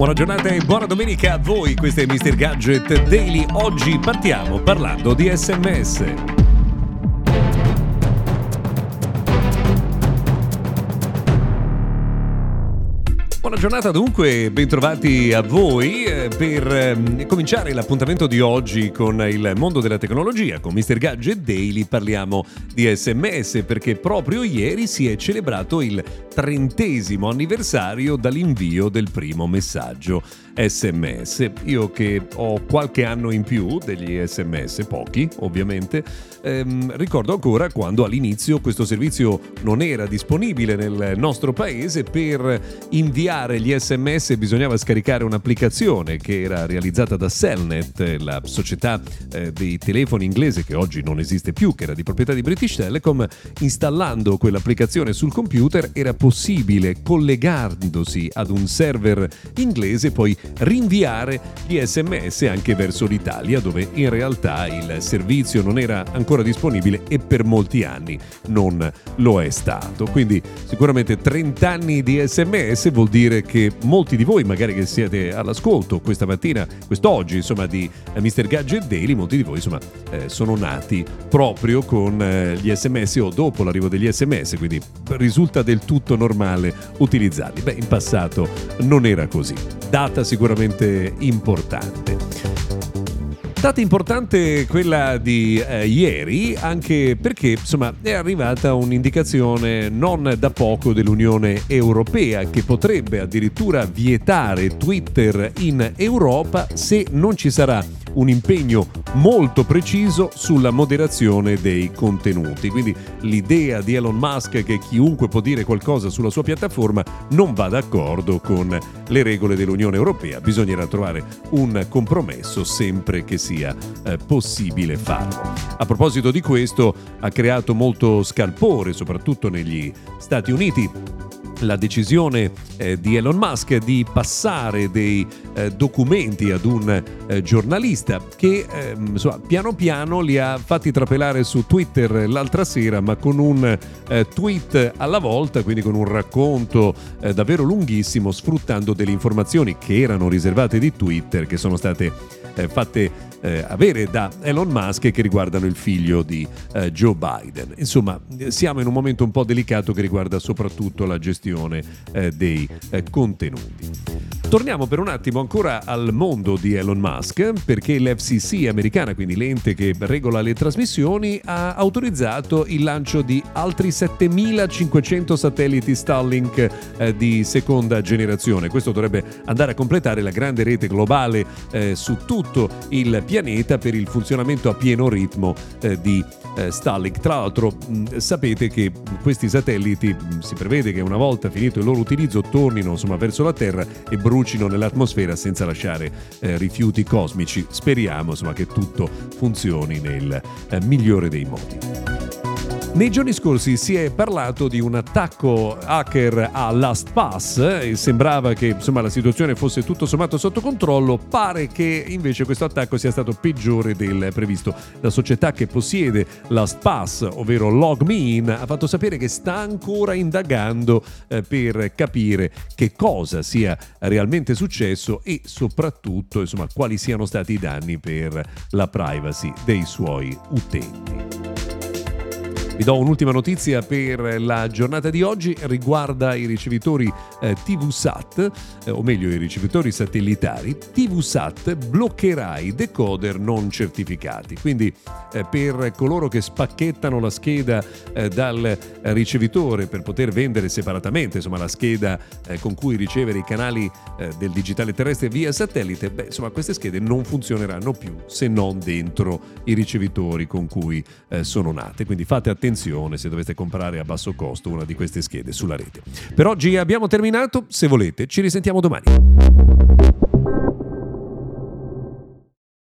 Buona giornata e buona domenica a voi, questo è Mr. Gadget Daily. Oggi partiamo parlando di sms. Buona giornata dunque, bentrovati a voi eh, per eh, cominciare l'appuntamento di oggi con il mondo della tecnologia. Con Mr. Gadget Daily parliamo di sms perché proprio ieri si è celebrato il trentesimo anniversario dall'invio del primo messaggio sms. Io che ho qualche anno in più degli sms, pochi ovviamente, ehm, ricordo ancora quando all'inizio questo servizio non era disponibile nel nostro paese per inviare gli sms bisognava scaricare un'applicazione che era realizzata da Cellnet, la società eh, dei telefoni inglese che oggi non esiste più, che era di proprietà di British Telecom. Installando quell'applicazione sul computer era possibile, collegandosi ad un server inglese, poi rinviare gli sms anche verso l'Italia, dove in realtà il servizio non era ancora disponibile e per molti anni non lo è stato. Quindi sicuramente 30 anni di sms vuol dire che molti di voi, magari che siete all'ascolto questa mattina, quest'oggi, insomma, di eh, Mr. Gadget Daily, molti di voi, insomma, eh, sono nati proprio con eh, gli sms o dopo l'arrivo degli sms, quindi risulta del tutto normale utilizzarli. Beh, in passato non era così. Data sicuramente importante. Data importante quella di eh, ieri, anche perché insomma, è arrivata un'indicazione non da poco dell'Unione Europea che potrebbe addirittura vietare Twitter in Europa se non ci sarà un impegno molto preciso sulla moderazione dei contenuti. Quindi l'idea di Elon Musk che chiunque può dire qualcosa sulla sua piattaforma non va d'accordo con le regole dell'Unione Europea. Bisognerà trovare un compromesso sempre che sia eh, possibile farlo. A proposito di questo ha creato molto scalpore, soprattutto negli Stati Uniti la decisione eh, di Elon Musk di passare dei eh, documenti ad un eh, giornalista che ehm, insomma, piano piano li ha fatti trapelare su Twitter l'altra sera, ma con un eh, tweet alla volta, quindi con un racconto eh, davvero lunghissimo, sfruttando delle informazioni che erano riservate di Twitter, che sono state eh, fatte eh, avere da Elon Musk che riguardano il figlio di eh, Joe Biden. Insomma, siamo in un momento un po' delicato che riguarda soprattutto la gestione eh, dei eh, contenuti. Torniamo per un attimo ancora al mondo di Elon Musk perché l'FCC americana, quindi l'ente che regola le trasmissioni, ha autorizzato il lancio di altri 7500 satelliti Starlink eh, di seconda generazione. Questo dovrebbe andare a completare la grande rete globale eh, su tutto il pianeta per il funzionamento a pieno ritmo eh, di eh, Starlink. Tra l'altro mh, sapete che questi satelliti mh, si prevede che una volta finito il loro utilizzo tornino insomma, verso la Terra e brucino nell'atmosfera senza lasciare eh, rifiuti cosmici. Speriamo insomma, che tutto funzioni nel eh, migliore dei modi. Nei giorni scorsi si è parlato di un attacco hacker a LastPass e sembrava che insomma, la situazione fosse tutto sommato sotto controllo, pare che invece questo attacco sia stato peggiore del previsto. La società che possiede LastPass, ovvero LogMeIn, ha fatto sapere che sta ancora indagando eh, per capire che cosa sia realmente successo e soprattutto insomma, quali siano stati i danni per la privacy dei suoi utenti. Vi do un'ultima notizia per la giornata di oggi, riguarda i ricevitori eh, TVSAT, eh, o meglio i ricevitori satellitari. TVSAT bloccherà i decoder non certificati, quindi eh, per coloro che spacchettano la scheda eh, dal ricevitore per poter vendere separatamente insomma, la scheda eh, con cui ricevere i canali eh, del digitale terrestre via satellite, beh, insomma queste schede non funzioneranno più se non dentro i ricevitori con cui sono nate. Quindi fate attenzione attenzione se dovete comprare a basso costo una di queste schede sulla rete. Per oggi abbiamo terminato, se volete ci risentiamo domani.